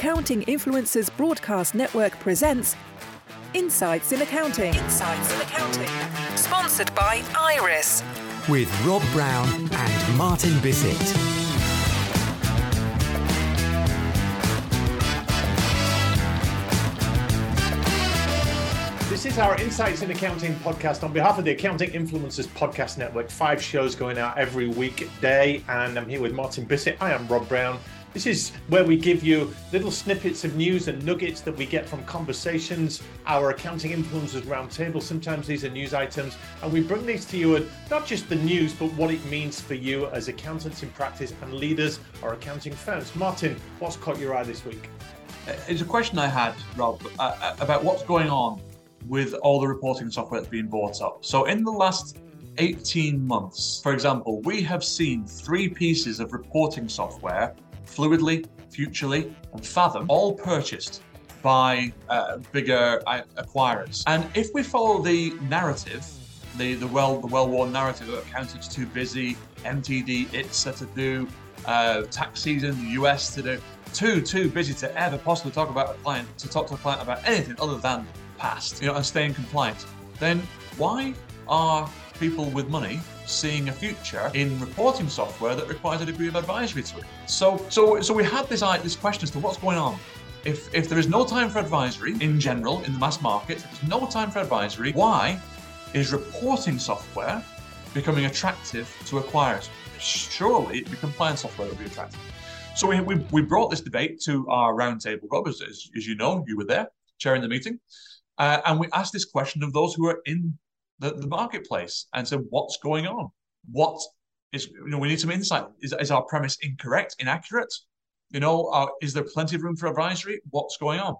Accounting Influencers Broadcast Network presents Insights in Accounting. Insights in Accounting. Sponsored by Iris. with Rob Brown and Martin Bissett. This is our Insights in Accounting podcast on behalf of the Accounting Influencers Podcast Network. Five shows going out every weekday, and I'm here with Martin Bissett. I am Rob Brown. This is where we give you little snippets of news and nuggets that we get from conversations, our Accounting Influencers Roundtable. Sometimes these are news items, and we bring these to you and not just the news, but what it means for you as accountants in practice and leaders or accounting firms. Martin, what's caught your eye this week? It's a question I had, Rob, uh, uh, about what's going on with all the reporting software that's being bought up. So, in the last 18 months, for example, we have seen three pieces of reporting software Fluidly, Futrli, and Fathom all purchased by uh, bigger uh, acquirers. And if we follow the narrative, the, the well the well-worn narrative of accountants too busy, MTD ITSA to do, uh, tax season, the US to do, too too busy to ever possibly talk about a client to talk to a client about anything other than past, you know, and staying compliant. Then why are people with money seeing a future in reporting software that requires a degree of advisory to it? So so so we had this uh, this question as to what's going on. If, if there is no time for advisory in general in the mass market, there's no time for advisory, why is reporting software becoming attractive to acquirers? Surely be compliance software would be attractive. So we, we, we brought this debate to our roundtable, Rob, as, as you know, you were there chairing the meeting. Uh, and we asked this question of those who are in the, the marketplace and said, what's going on? What is, you know, we need some insight. Is, is our premise incorrect, inaccurate? You know, uh, is there plenty of room for advisory? What's going on?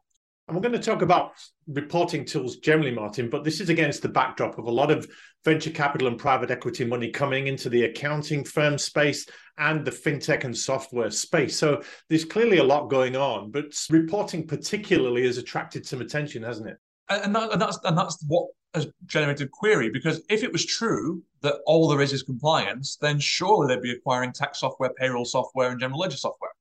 And we're going to talk about reporting tools generally, Martin, but this is against the backdrop of a lot of venture capital and private equity money coming into the accounting firm space and the fintech and software space. So there's clearly a lot going on, but reporting particularly has attracted some attention, hasn't it? And, that, and that's and that's what has generated query because if it was true that all there is is compliance, then surely they'd be acquiring tax software, payroll software, and general ledger software.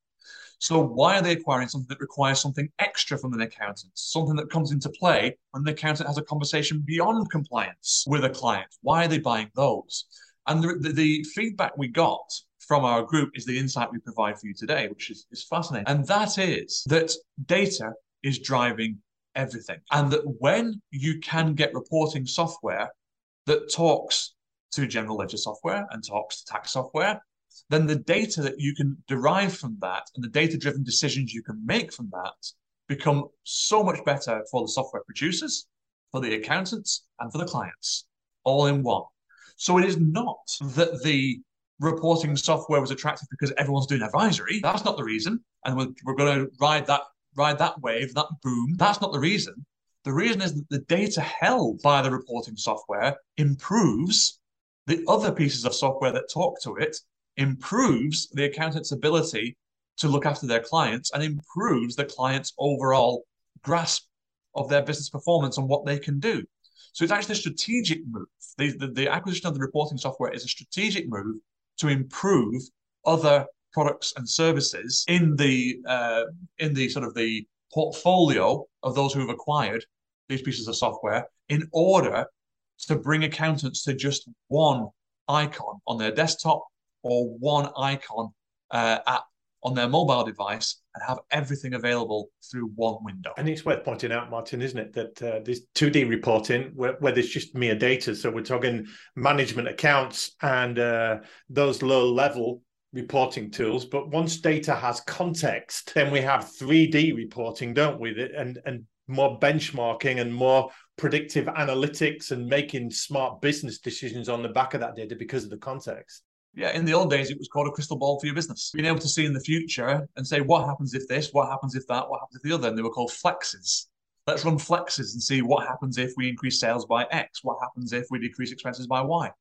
So why are they acquiring something that requires something extra from an accountant? Something that comes into play when the accountant has a conversation beyond compliance with a client. Why are they buying those? And the, the, the feedback we got from our group is the insight we provide for you today, which is, is fascinating. And that is that data is driving everything. And that when you can get reporting software that talks to general ledger software and talks to tax software then the data that you can derive from that and the data driven decisions you can make from that become so much better for the software producers, for the accountants, and for the clients, all in one. So it is not that the reporting software was attractive because everyone's doing advisory. That's not the reason. And we're, we're going to ride that ride that wave, that boom. That's not the reason. The reason is that the data held by the reporting software improves the other pieces of software that talk to it improves the accountant's ability to look after their clients and improves the client's overall grasp of their business performance and what they can do. So it's actually a strategic move. The, the, the, acquisition of the reporting software is a strategic move to improve other products and services in the uh, in the sort of the portfolio of those who have acquired these pieces of software in order to bring accountants to just one icon on their desktop or one icon uh, app on their mobile device and have everything available through one window. And it's worth pointing out, Martin, isn't it, that uh, this 2D reporting, where, where there's just mere data. So we're talking management accounts and uh, those low level reporting tools. But once data has context, then we have 3D reporting, don't we? And, and more benchmarking and more predictive analytics and making smart business decisions on the back of that data because of the context. Yeah, in the old days, it was called a crystal ball for your business. Being able to see in the future and say, what happens if this, what happens if that, what happens if the other, and they were called flexes. Let's run flexes and see what happens if we increase sales by X, what happens if we decrease expenses by Y.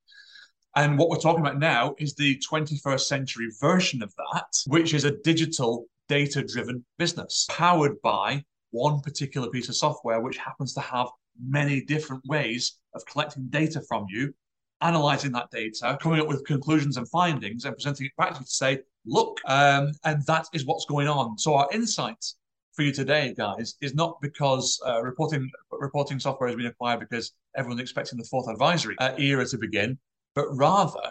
And what we're talking about now is the 21st century version of that, which is a digital data driven business powered by one particular piece of software, which happens to have many different ways of collecting data from you, analyzing that data, coming up with conclusions and findings, and presenting it back to you to say, look, um, and that is what's going on. So our insights for you today, guys, is not because uh, reporting reporting software has been acquired because everyone's expecting the fourth advisory uh, era to begin, but rather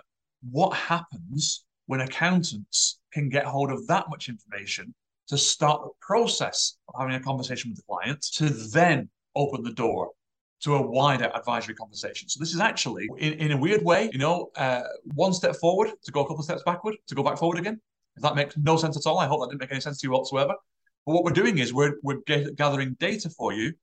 what happens when accountants can get hold of that much information to start the process of having a conversation with the client to then open the door to a wider advisory conversation. So this is actually, in, in a weird way, you know, uh, one step forward to go a couple of steps backward to go back forward again. If that makes no sense at all, I hope that didn't make any sense to you whatsoever. But what we're doing is we're we're gathering data for you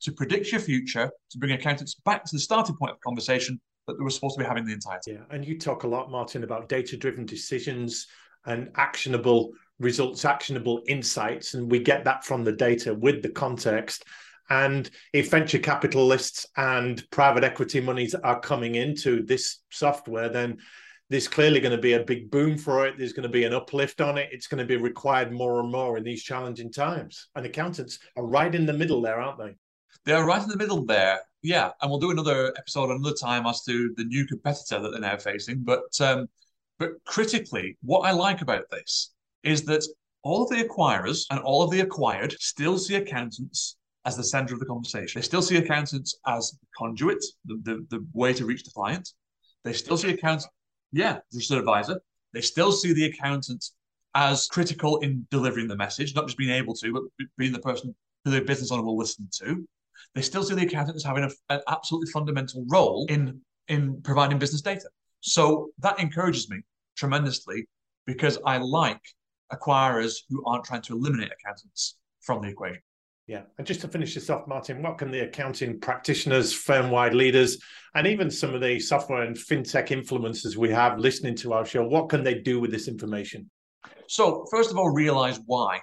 to predict your future, to bring accountants back to the starting point of the conversation that they were supposed to be having the entire time. Yeah, and you talk a lot, Martin, about data-driven decisions and actionable results, actionable insights, and we get that from the data with the context. And if venture capitalists and private equity monies are coming into this software, then there's clearly going to be a big boom for it. There's going to be an uplift on it. It's going to be required more and more in these challenging times. And accountants are right in the middle there, aren't they? They are right in the middle there. Yeah. And we'll do another episode another time as to the new competitor that they're now facing. But um, but critically, what I like about this is that all of the acquirers and all of the acquired still see accountants as the center of the conversation. They still see accountants as conduit, the, the, the way to reach the client. They still see accountants, yeah, just an advisor. They still see the accountant as critical in delivering the message, not just being able to, but being the person who the business owner will listen to. They still see the accountant as having a, an absolutely fundamental role in in providing business data. So that encourages me tremendously because I like acquirers who aren't trying to eliminate accountants from the equation. Yeah. And just to finish this off, Martin, what can the accounting practitioners, firm wide leaders, and even some of the software and fintech influencers we have listening to our show, what can they do with this information? So, first of all, realize why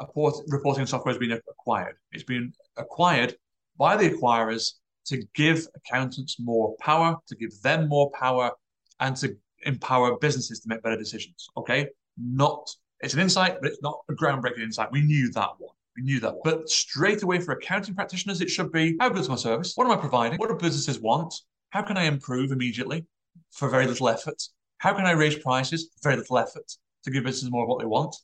reporting software has been acquired. It's been acquired by the acquirers to give accountants more power, to give them more power, and to empower businesses to make better decisions. Okay. Not, it's an insight, but it's not a groundbreaking insight. We knew that one. We knew that. But straight away for accounting practitioners, it should be how good is my service? What am I providing? What do businesses want? How can I improve immediately for very little effort? How can I raise prices? Very little effort to give businesses more of what they want.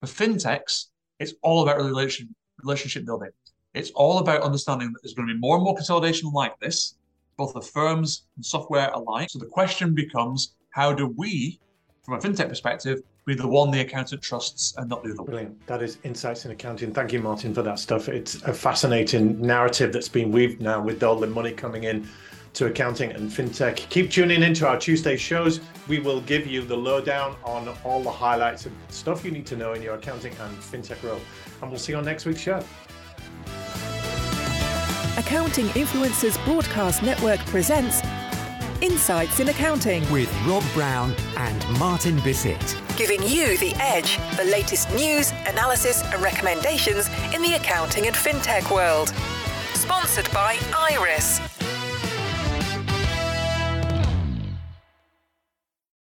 For fintechs, it's all about relation, relationship building. It's all about understanding that there's going to be more and more consolidation like this, both the firms and software alike. So the question becomes, how do we, from a fintech perspective, be the one the accountant trusts and not the other. Brilliant. That is Insights in Accounting. Thank you, Martin, for that stuff. It's a fascinating narrative that's been weaved now with all the money coming in to accounting and fintech. Keep tuning into our Tuesday shows. We will give you the lowdown on all the highlights and stuff you need to know in your accounting and fintech role. And we'll see you on next week's show. Accounting Influencers Broadcast Network presents Insights in Accounting with Rob Brown and Martin Bissett. Giving you the edge, the latest news, analysis, and recommendations in the accounting and fintech world. Sponsored by Iris